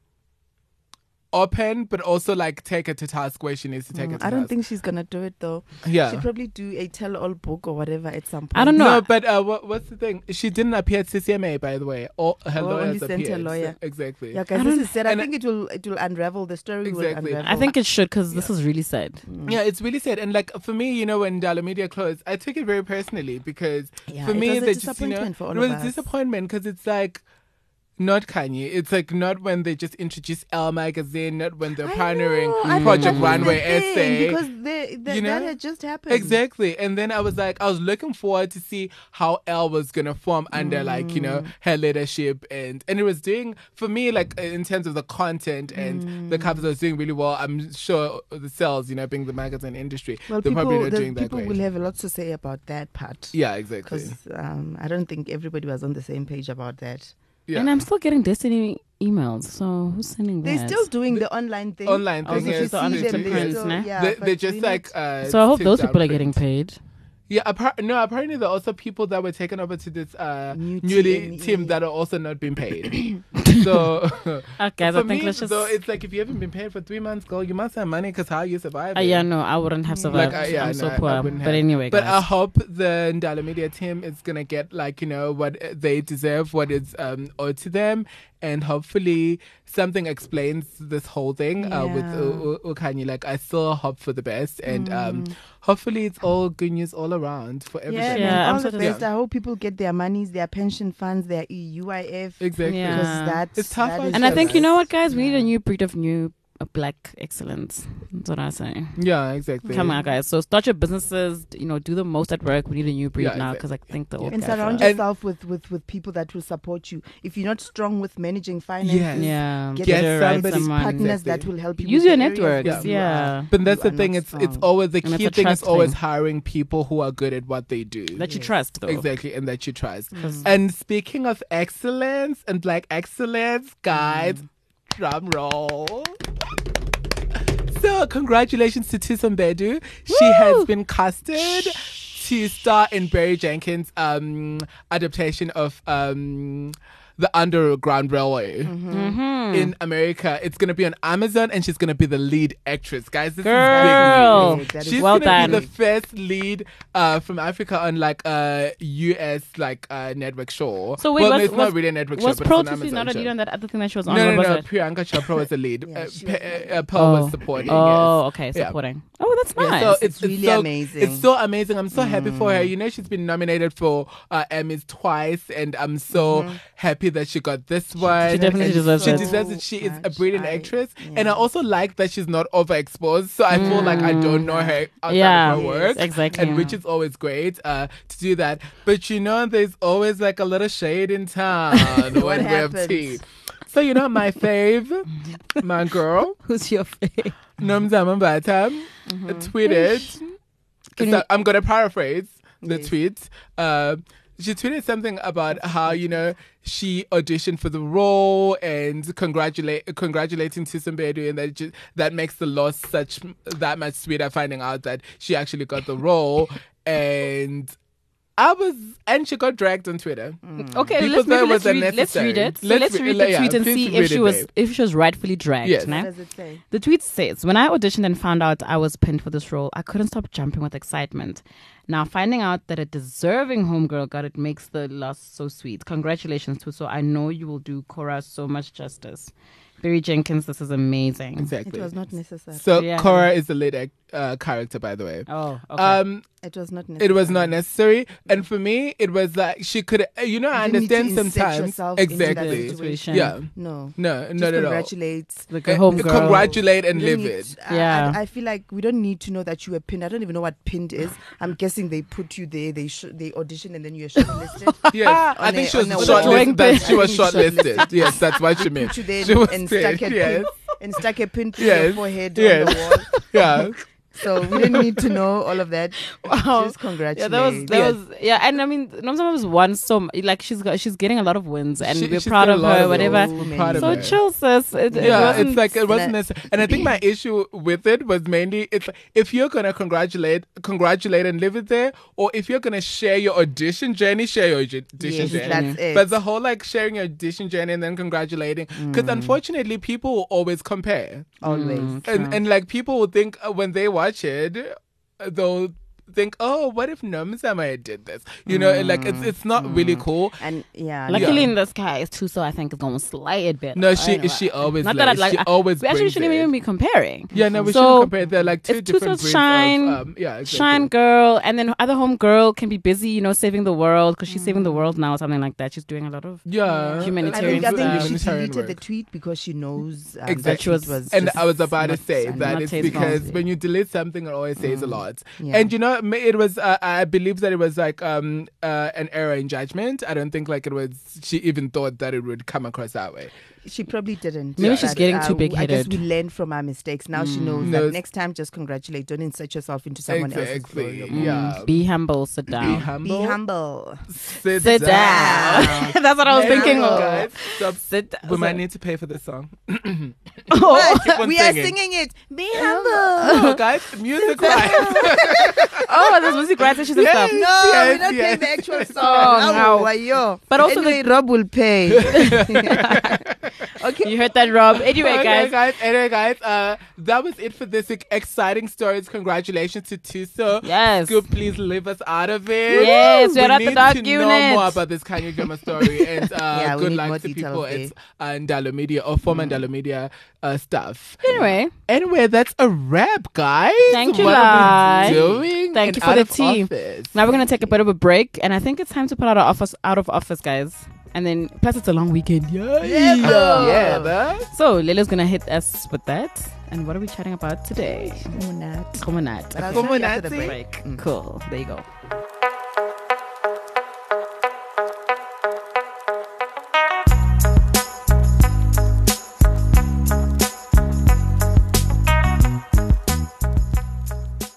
open, but also like take her to task where she needs to take Mm, it. To I don't task. think she's gonna do it though. Yeah. She'll probably do a tell-all book or whatever at some point. I don't know. No, but uh, what, what's the thing? She didn't appear at CCMA, by the way. Or her Oh, lawyers only sent her appeared. lawyer. Exactly. Yeah, I guys, this is sad. I and I- think it will it will unravel the story. Exactly. Will unravel. I think it should because this is really sad. Mm. Yeah, it's really sad. And like for me, you know, when Ndalo Media closed, I took it very personally because Yeah, for it me, was a they just you know, for all it was of a us. disappointment because it's like not Khanyi. It's like not when they just introduced ELLE magazine, not when they're partnering know, Project that was the Runway essay. because they, they, you know? that had just happened. Exactly. And then I was like, I was looking forward to see how ELLE was gonna form under like, you know, Mm. her leadership and and it was doing for me like in terms of the content and Mm. the covers was doing really well. I'm sure the sales, you know, being the magazine industry, well, they're people, probably not doing that People will have a lot to say about that part. yeah, exactly. Because um, I don't think everybody was on the same page about that. Yeah. And I'm still getting Destiny emails. So who's sending them? They're that? still doing the online thing. Online Oh, so yes, she's the they online just- print, still- yeah, they, but they just like uh so I hope those down people are print. getting paid. Yeah, appar- no, apparently there are also people that were taken over to this uh New newly team that are also not being paid. so guys, for think me, let's just. though, it's like if you haven't been paid for three months, girl, you must have money because how you survive? Uh, yeah, no, I wouldn't have survived. Like, uh, yeah, I'm no, so I- I poor. but have. anyway, But I hope the Ndalo Media team is gonna get like you know what they deserve, what is um owed to them, and hopefully something explains this whole thing uh, with Yeah. U- U- uKhanyi. Like I still hope for the best, and um Mm. hopefully it's all good news all around for Yeah, everybody. Yeah, man, I'm all the best. Yeah. I hope people get their monies, their pension funds, their EUIF. Exactly. Yeah. Because that's It's tough that and I Yeah, think you know what, guys, we need a new breed of new black excellence. That's what I say. Yeah, exactly. Come on, guys. So start your businesses. You know, do the most at work. We need a new breed Yeah, now because I think the old and guys are- surround And- yourself with, with, with people that will support you. If you're not strong with managing finances, Yes. yeah, get, Get the right somebody- partners Exactly. that will help you. Use your the areas networks. Yeah. But that's you the thing. not It's it's always the And key thing is always thing. hiring people who are good at what they do. that you trust, though. Exactly, and that you trust. Mm. And speaking of excellence and black excellence, guys, Mm. Drum roll. So, congratulations to Thuso Mbedu. She has been casted to star in Barry Jenkins' um, adaptation of um, the Underground Railway Mm-hmm. in America. It's gonna be on Amazon, and she's gonna be the lead actress, guys. This Girl. is big news. She's well gonna be the first lead uh, from Africa on like a US like uh, network show. So wait, well, was, it's was, not really a network show, was but Pro it's Thusi not a lead on that other thing that she was on? No, What no, was no. it? Priyanka Chopra was a lead. Yeah, uh, she Pe- was the uh, lead. Pearl was supporting. Oh, yes. okay, Yeah. supporting. Oh, that's Yeah, nice. so it's, It's it's really so, amazing. It's so amazing. I'm so happy for her. You know, she's been nominated for uh, Emmys twice, and I'm so happy that she got this one. She definitely And deserves she it. deserves it. She is a brilliant I- actress, yeah. and I also like that she's not overexposed. So I feel like I don't know her outside Yeah, of her work, exactly. and which is always great uh, to do that. But you know, there's always like a little shade in town What when we have tea. So you know, my fave, my girl. Who's your favorite? Nomzamo Mbatha tweeted. So you- I'm going to paraphrase the Yes. tweet. Uh, she tweeted something about how you know she auditioned for the role and congratulate congratulating Thuso Mbedu and that ju- that makes the loss such that much sweeter finding out that she actually got the role and I was and she got dragged on Twitter. Mm. Okay, People let's, maybe let's, read, let's read it. So Let's let's, re- read the yeah, tweet and see if she it, was babe. if she was rightfully dragged. Yes. nah? What does it say? The tweet says, When I auditioned and found out I was pinned for this role, I couldn't stop jumping with excitement. Now, finding out that a deserving homegirl got it makes the loss so sweet. Congratulations, Thuso. I know you will do Cora so much justice. Barry Jenkins, this is amazing. Exactly. It was not necessary. so Yeah. Cora is the lead ac- uh, character, by the way. Oh, okay. Um, it was not necessary. it was not necessary, and for me, it was like she could. uh, You know, I You didn't need to understand insert sometimes. yourself into that Exactly. situation. Yeah. No. No, Just no, no, no. congratulate. like Uh, a homegirl. Congratulate and We don't live need- it. I- Yeah. I, I feel like we don't need to know that you were pinned. I don't even know what pinned is. I'm guessing they put you there. They sh- they audition and then you're shortlisted. Yes, I On think a- she was on a drawing shortlisted. That pin. she was I think shortlisted. shortlisted. Yes, that's what she meant. put you there She was and there, stuck a yes. pin and stuck a pin to Yes. your forehead Yes. on the wall. Yeah, So we didn't need to know all of that. Wow. Just congratulate. Yeah, that was that Yes. was yeah, and I mean, Nomzamo was one so m- like she's got she's getting a lot of wins, and She- we're she's proud of her, of whatever. wins. So We're proud of her. chill, sis. It, it yeah, wasn't- it's like it wasn't Nah. necessary. And I think my issue with it was mainly it's like, if you're gonna congratulate, congratulate and live it there, or if you're gonna share your audition journey, share your audition Yes, journey. that's it. But the whole like sharing your audition journey and then congratulating, because unfortunately people will always compare, always. Mm, and and like people will think uh, when they watch it, uh, they'll think, oh, what if Nomzamo did this? You know, like it's it's not really cool. And yeah, Luckily, Yeah. in this case, Thuso, I think is going to slay it better. No, she Anyway. she always Not that I'd like. she I- always we actually brings shouldn't it. even be comparing. Yeah, no, we So, shouldn't compare. They're like two It's different Thuso's shine, of um, yeah, exactly. shine girl, and then other home girl can be busy, you know, saving the world because she's saving the world now, or something like that. She's doing a lot of. Yeah, I Humanitarian think, I think stuff. she Humanitarian deleted the tweet because she knows um, Exactly. that She was- And I was about to say that it's because when you delete something, it always says a lot. And you know, it was. Uh, I believe that it was like um uh, an error in judgment. I don't think like it was. She even thought that it would come across that way. She probably didn't. Maybe she's But, getting too uh, I guess big-headed. we learn from our mistakes. Now she knows No, that next time, just congratulate. Don't insert yourself into someone else's Exactly. glory. Mm, Yeah. Be humble. Sit down. Be down. humble. Be humble. Sit, Sit down. That's what I was Hey, thinking. humble, of. guys. Stop. Sit. We might need to pay for this song. Oh. Keep on we are singing. singing it. Be humble. Oh, guys, music right. oh, there's music rights issues and Yes. stuff. No, Yes, we're not yes. playing the actual song. Oh, no. why? But also anyway, Rob will pay. Okay. You heard that, Rob. Anyway, okay, guys. guys. Anyway, guys. Uh, that was it for this ex- exciting stories. Congratulations to Thuso. Yes. Scoop, please leave us out of it. Yes, we're we at the need dark to know more about this Khanyi drama story, and uh, Yeah, good luck to people at uh, Ndalo Media or former Ndalo Media uh, stuff. Anyway, Anyway, that's a wrap, guys. Thank you, What are we doing? Thank you for the of tea. office. now we're gonna take a bit of a break, and I think it's time to put out our office out of office, guys. And then plus it's a long weekend. Yeah. Yeah. Yeah, that. So Lila's gonna hit us with that. And what are we chatting about today? Monat. Comonat. But I'll Come tell on, you after the Nancy. break. Break. Cool. There you go.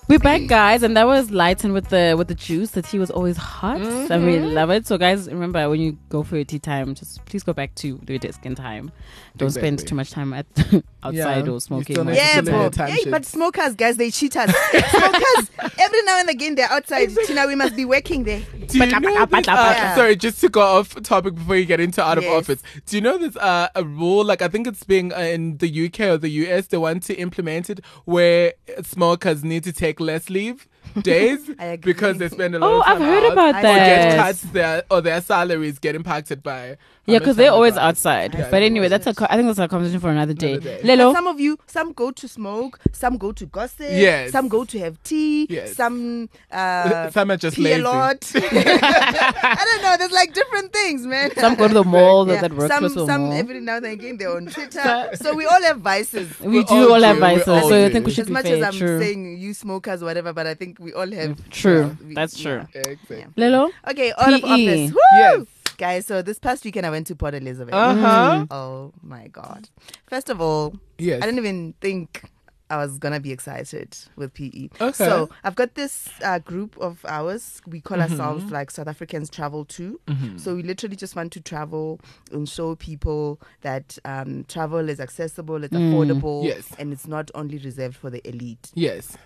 We're back, guys, and that was lighten with the with the juice. The tea was always hot, and we Mm-hmm. love it. So, guys, remember when you go for your tea time, just please go back to your desk in time. Don't spend too much time at outside Yeah, or smoking. still or Yeah, bro. in the time Hey, but smokers, guys, they cheat us. smokers, every now and again, they're outside. Tina, we must be working there. Do you know this, uh, Yeah. sorry, just to go off topic before you get into out of Yes. office. Do you know there's uh, a rule? Like I think it's being uh, in the UK or the US. They want to implement it where smokers need to take less leave days I agree. because they spend a lot Oh, of I've heard out about I Or get that. cuts their or their salaries get impacted by. how Yeah, because they're always got. outside. Yeah, but anyway, that's a. Co- think that's a conversation for another day. Another day. Lelo, some of you, some go to smoke, some go to gossip, Yes. some go to have tea, Yes. some uh, Some are just pee lazy. a lot. I don't know. There's like different things, man. some go to the mall. Yeah, That, that work some, close to some mall. every now and again they're on Twitter. so we all have vices. we We do all all have do, we vices, all so I think we should as be much fair. as I'm True, saying you smokers, whatever, but I think we all have. true. yeah, we- That's yeah. true. Exactly. Yeah. Lelo, Okay, all of PE. office. Woo! Yes. Guys, so this past weekend I went to Port Elizabeth. Uh huh. Oh my god. First of all, Yes. I didn't even think I was gonna be excited with PE. Okay. So I've got this uh, group of ours. We call Mm-hmm. ourselves like South Africans Travel Too. So we literally just want to travel and show people that um, travel is accessible, it's affordable, Yes. and it's not only reserved for the elite. Yes.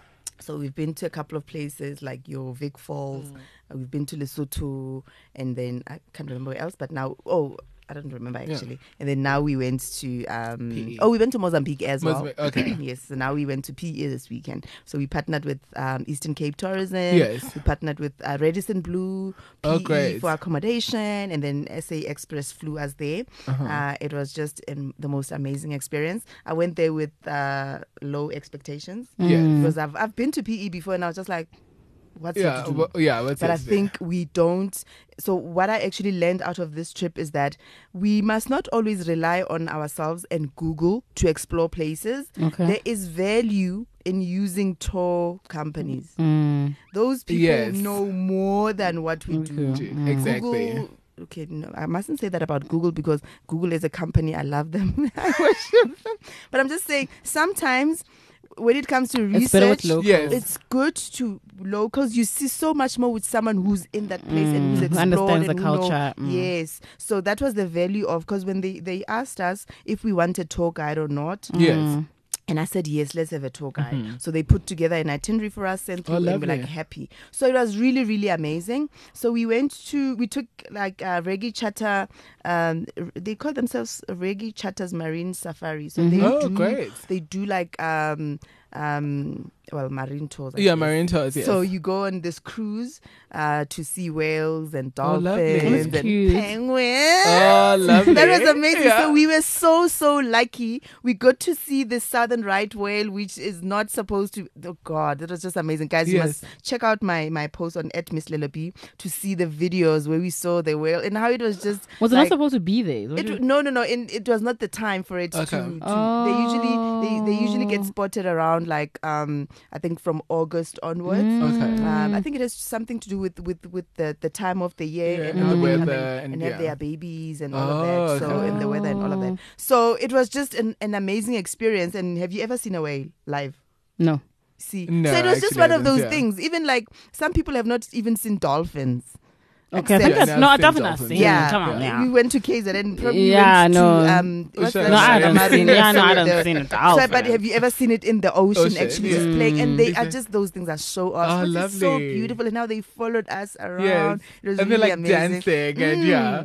So we've been to a couple of places like your Vic Falls. Mm. uh, We've been to Lesotho, and then I can't remember where else. But now, oh, I don't remember actually. And then now we went to um, oh, we went to Mozambique as Mozambique, well. okay. yes. So now we went to PE this weekend. So we partnered with um, Eastern Cape Tourism. Yes. We partnered with uh, Radisson Blu PE Oh, great. for accommodation, and then SA Express flew us there. Uh-huh. Uh, it was just um, the most amazing experience. I went there with uh, low expectations Yes. because I've I've been to PE before and I was just like, what's Yeah. to do? Well, yeah. What's but I it there? think we don't. So what I actually learned out of this trip is that we must not always rely on ourselves and Google to explore places. Okay. There is value in using tour companies. Mm. Those people Yes. know more than what we do. Mm. Exactly. Google, okay, no, I mustn't say that about Google because Google is a company. I love them. I worship them. But I'm just saying, sometimes when it comes to It's better with research, locals. Yes. it's good to locals. You see so much more with someone who's in that place and who's Mm, who explored understands the and who know- culture. Mm. Yes. So that was the value of because when they they asked us if we wanted tour guide or not, Yes. Mm. And I said, yes, let's have a tour guide. So they put together an itinerary for us, sent Mm-hmm. Oh, and we're like happy. So it was really, really amazing. So we went to, we took like uh, Raggy Charter, um, they call themselves Raggy Charter's Marine Safari. So they Oh, do, great. they do like, um, um, well, marine tours. I Yeah, guess. marine tours. Yes. So you go on this cruise uh, to see whales and Oh, dolphins That's and cute. penguins. Oh, lovely. That was amazing. Yeah. So we were so so lucky. We got to see the southern right whale, which is not supposed to. Oh God, that was just amazing, guys. You Yes. must check out my my post on at Miss Lelopi to see the videos where we saw the whale and how it was just. Was it like, not supposed to be there? What you- it, no, no, no. In, it was not the time for it Okay. to. to They usually they, they usually get Oh. spotted around like um I think from August onwards. Okay. Um, I think it has something to do with with with the, the time of the year Yeah, and, and the weather in and- and, yeah. have their babies and all Oh, of that. So okay. and the weather and all of that. So it was just an, an amazing experience. And have you ever seen a whale live? No. See, No, so it was just one of those yeah. things. Even like some people have not even seen dolphins. Okay, I think Except- that's Yeah, no. I I've definitely dolphins. seen. yeah, come on, yeah. we went to KZN. Probably Yeah, went no. To, um, what's that? No, I Yeah, haven't Marine seen. Yeah, no, I Reserve. haven't seen it. So, but have you ever seen it in the ocean? Ocean, actually, yeah. just playing, and they Mm. are just those things are so Oh, awesome. It's so beautiful, and how they followed us around. Yes. It was and really they're like amazing. dancing and Mm. yeah.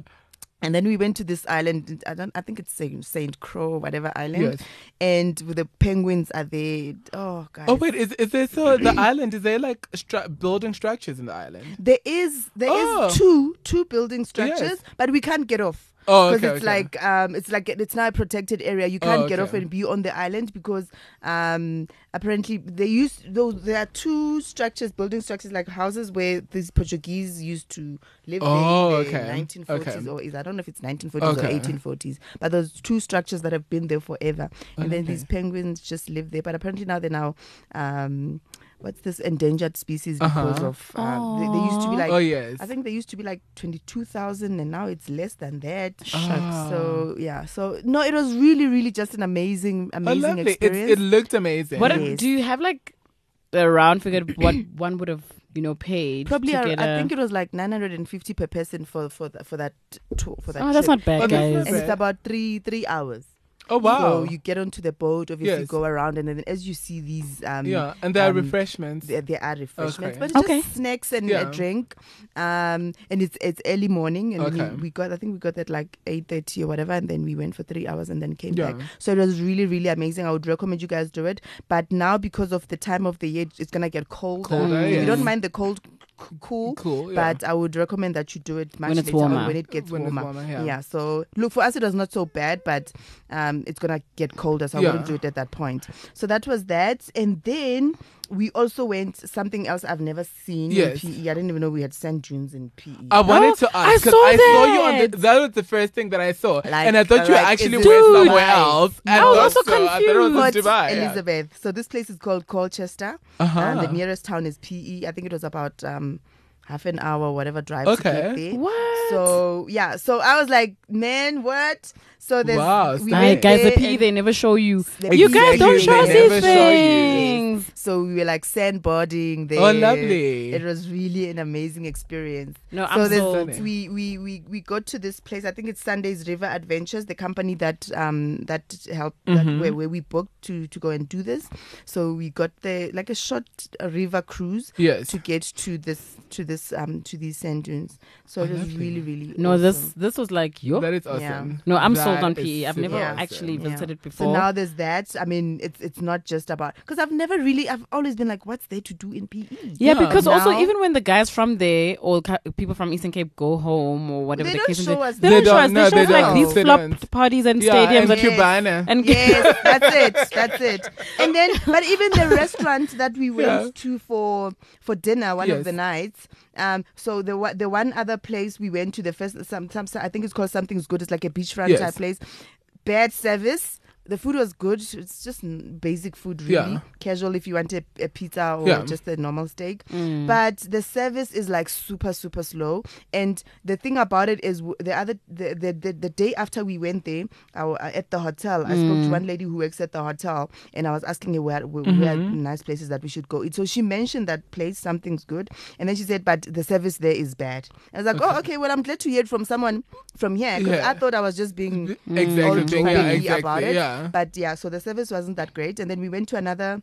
And then we went to this island. I don't. I think it's Saint Saint Croix, whatever island. Yes. And the penguins are there. Oh, god. Oh wait, is is there so the island? Is there like stru- building structures in the island? There is there is Oh. two two building structures, Yes. but we can't get off. Oh, because okay, it's okay. like um it's like it's now a protected area you can't Oh, get off and be on the island because um apparently they used those there are two structures building structures like houses where these portuguese used to live Oh, in okay. the 1940s Okay. or is i don't know if it's 1940s Okay. or 1840s but those two structures that have been there forever and then these penguins just live there but apparently now they're now um what's this endangered species because Uh-huh. of um, they, they used to be like oh yes. I think they used to be like 22,000 and now it's less than that. Ah. So, yeah. So, no, it was really, really just an amazing, oh, amazing. It's, experience. it looked amazing. What Yes. do you have like a round figure what one would have you know paid. Probably, to I, get I a- think it was like 950 per person for for that for that tour for that. Oh, that's not bad, Oh, guys. not And it's about three three hours. Oh wow. So you get onto the boat, obviously Yes. go around, and then as you see these, um, yeah, and there are um, refreshments. there, there are refreshments, Okay. but it's Okay. just snacks and Yeah. a drink. Um, and it's it's early morning, and Okay. we, we got I think we got that like eight thirty or whatever, and then we went for three hours and then came Yeah. back. So it was really really amazing. I would recommend you guys do it. But now because of the time of the year, it's gonna get colder. Colder, We yes. don't mind the cold, c- cool. Cool. Yeah. But I would recommend that you do it much When it's later on warmer. when it gets When it's warmer. warmer, yeah. So look for us, it was not so bad, but um, it's gonna get colder, so I wouldn't do it at that point. So that was that, and then we also went something else I've never seen Yes. in PE. I didn't even know we had sand dunes in PE. I wanted Oh, to I saw I saw you on the. that. That was the first thing that I saw, Like, and I thought you like, actually went it somewhere else. No. I I was thought also so. I thought it was in Port Dubai. yeah. Elizabeth. So this place is called Colchester, Uh-huh. and the nearest town is PE. I think it was about um, half an hour, whatever drive Okay. to get there. What? So yeah, so I was like, man, what? So there's Wow, we Nice. Went guys, the there PE they never show you. The You guys don't show us they these never show you. things. So we were like sandboarding there. Oh, lovely. It was really an amazing experience. No, so I'm there's- sold. we, we we we got to this place. I think it's Sunday's River Adventures, the company that um that helped that Mhm. where, where we booked to to go and do this. So we got the like a short uh, river cruise Yes. to get to this to this um to these sand dunes. So Oh, it was really really No, awesome. this this was like yo. That is Yeah. awesome. No, I'm sold on PE. I've never awesome. actually Yeah. visited So before. So now there's that. I mean, it's it's not just about because I've never really I've always been like, what's there to do in PE? yeah, Yeah. because also even when the guys from there or ca- people from Eastern Cape go home or whatever They the don't case is, show us they They don't show don't, us. no, they show us like these They flop don't. parties and Yeah, stadiums and and, Yes. Cubana. and yes, that's it. That's it. And then, but even the restaurant that we went to for for dinner one of the nights. Um, so the one- the one other place we went to the first some some I think it's called something's good. It's like a beachfront Yes. type place. Bad service. The food was good. It's just basic food, really Yeah. casual. If you want a, a pizza or Yeah. just a normal steak, Mm. but the service is like super super slow and the thing about it is the other the the, the, the day after we went there I, w- uh, at the hotel i spoke to Mm. one lady who works at the hotel and i was asking her where, where, where Mhm. nice places that we should go so she mentioned that place something's good and then she said but the service there is bad i was like oh okay well i'm glad to hear it from someone from here because Yeah. i thought i was just being Exactly. all being- yeah, jokey exactly. about it. Yeah. But yeah, so the service wasn't that great. And then we went to another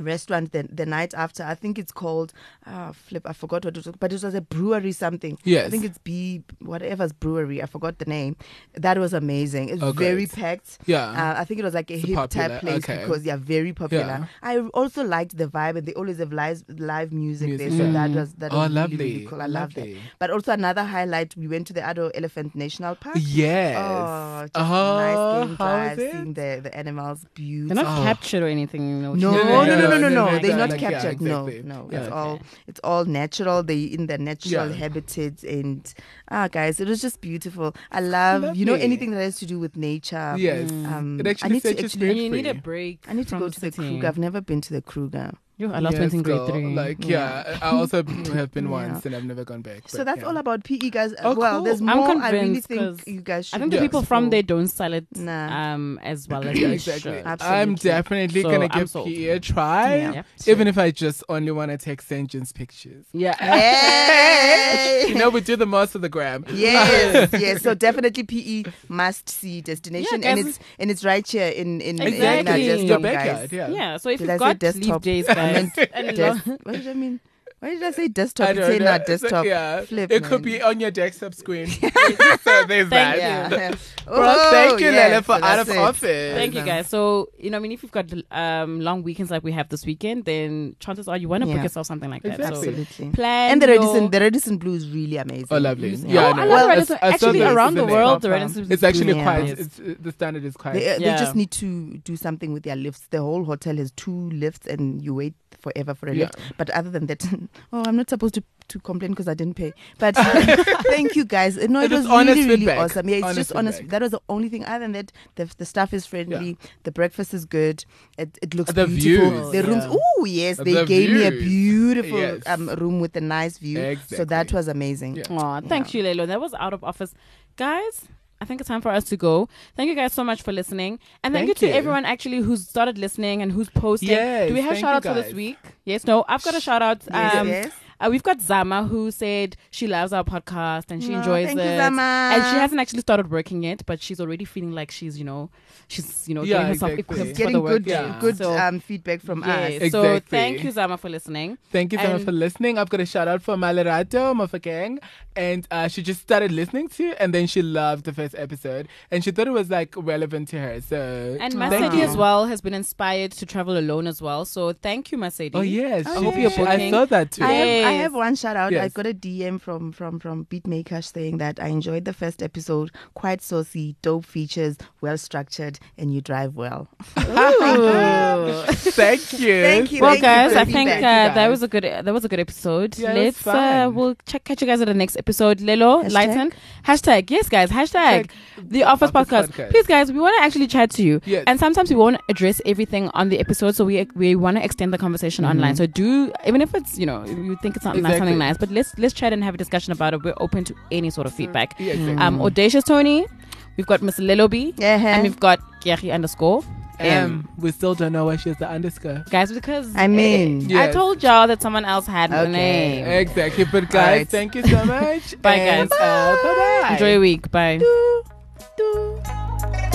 restaurant the, the night after. I think it's called ah flip. I forgot what it was, but it was a brewery something. Yes, I think it's B whatever's brewery. I forgot the name. That was amazing. It's Oh, very packed. Yeah. Uh, I think it was like a It's hip popular, type place okay. because yeah, very popular. Yeah. I also liked the vibe, and they always have live live music, Music, there. So yeah. that was that oh, was lovely. really, really cool. I love that. lovely. But also another highlight, we went to the Addo Elephant National Park. Yes. Oh, just Oh, nice game how drive, it? seeing the, the animals. Beautiful. They're not Oh. captured or anything. You know, No, No, no, no, no, no, no, They're not like, yeah, captured. exactly. No, no. Yeah. It's Okay. all it's all natural. They in their natural Yeah. habitats and ah, guys, it was just beautiful. I love you know anything that has to do with nature. Yes. Um, It I actually need to you actually. straight you need a break. I need to go to the sitting. Kruger. I've never been to the Kruger. Yo, I love Yes, went in grade girl. three. Like, Yeah. yeah, I also have been Yeah. once and I've never gone back. So that's yeah. all about PE, guys. Oh, well, cool. there's I'm more. I really convinced think 'cause you guys should. I think the Yeah. people from explore. there don't sell it Nah. um, as well as Yeah, they exactly. should. I'm definitely So, gonna give sold. PE a try, Yeah. Yep. even if I just only want to take St. John's pictures. Yeah. Hey! you know, we do the most of the gram. yes, yes. So definitely PE must see destination, Yeah, and it's and it's right here in in, in our Exactly. desktop, guys. backyard, yeah. Yeah, so if Did you've I say got desktop? sleep days, I guys, and lo- what did I mean? Why did I say desktop? I It's don't saying know. not desktop. Yeah, Flip, it could be on your desktop screen. so there's Thank that. Yeah. Well, thank you, Oh, yeah, Lele, for so out of it. office. Thank you guys. So, you know, I mean, if you've got um, long weekends like we have this weekend, then chances are you want to book yourself something like that. Exactly. So, Absolutely. plan And the your- Radisson, the Radisson Blu is really amazing. Oh, lovely. Yeah. Yeah, oh, I I love Well, Radisson. I Actually, around the the world, the name. Radisson It's actually quite. It's, uh, the standard is quite. They, they Yeah. just need to do something with their lifts. The whole hotel has two lifts, and you wait forever for a Yeah. lift. But other than that, oh, I'm not supposed to, to complain because I didn't pay. But thank you guys. No, it It was was really, really feedback. awesome. Yeah, it's Honest just honest. That was the only thing. Other than that, the, the staff is friendly. The breakfast is good. It, it looks The beautiful. views, the rooms. yeah. Oh yes, they The gave me a beautiful Yes. um, room with a nice view. Exactly. So that was amazing. Yeah. Aw, thanks, you, Lelo. That was out of office. Guys, I think it's time for us to go. Thank you guys so much for listening. And thank, Thank you to you. everyone actually who's started listening and who's posting. Yes, Do we have thank shout outs for this week? Yes, no, I've got a shout out. Yes, Um, yes. Uh, we've got Zama who said she loves our podcast and she Oh, enjoys thank it. you, Zama. And she hasn't actually started working yet, but she's already feeling like she's, you know, she's, you know, Yeah, getting herself exactly. equipped for Getting the work. good, Yeah. good So, um, feedback from yes. us. So thank you, Zama, for listening. Thank you Zama, And- for listening. I've got a shout out for Malerato Mafakeng, and uh, she just started listening to, and then she loved the first episode, and she thought it was like relevant to her. So And Oh. Mercedes as well has been inspired to travel alone as well. So thank you, Mercedes. Oh yes, I she- hope you're she- I saw that too. I have, I have one shout out. I got a DM from from from Beatmaker saying that I enjoyed the first episode. Quite saucy, dope features, well structured, and you drive well. Thank you. Thank you. well, Thank guys, for I think uh, feedback, that was a good that was a good episode. Yeah, Let's uh, we'll check catch you guys at the next episode. Lelo, Hashtag? lighten, hashtag yes, guys, hashtag the Office, Office podcast. Podcast. Please, guys, we want to actually chat to you, Yes. and sometimes we won't address everything on the episode, so we we want to extend the conversation online. So do even if it's you know you think it's not nice, Exactly. something nice, but let's let's chat and have a discussion about it. We're open to any sort of feedback. Yeah, exactly. Um, audacious Tony, we've got Miss Lelobi, Yeah. and we've got Gary underscore. um, we still don't know why she has the underscore. Guys, because I mean- I Yes. told y'all that someone else had the name. Exactly. But guys, Alright. thank you so much. Bye, and, guys. Uh, bye bye. Enjoy your week. Bye. Do, do.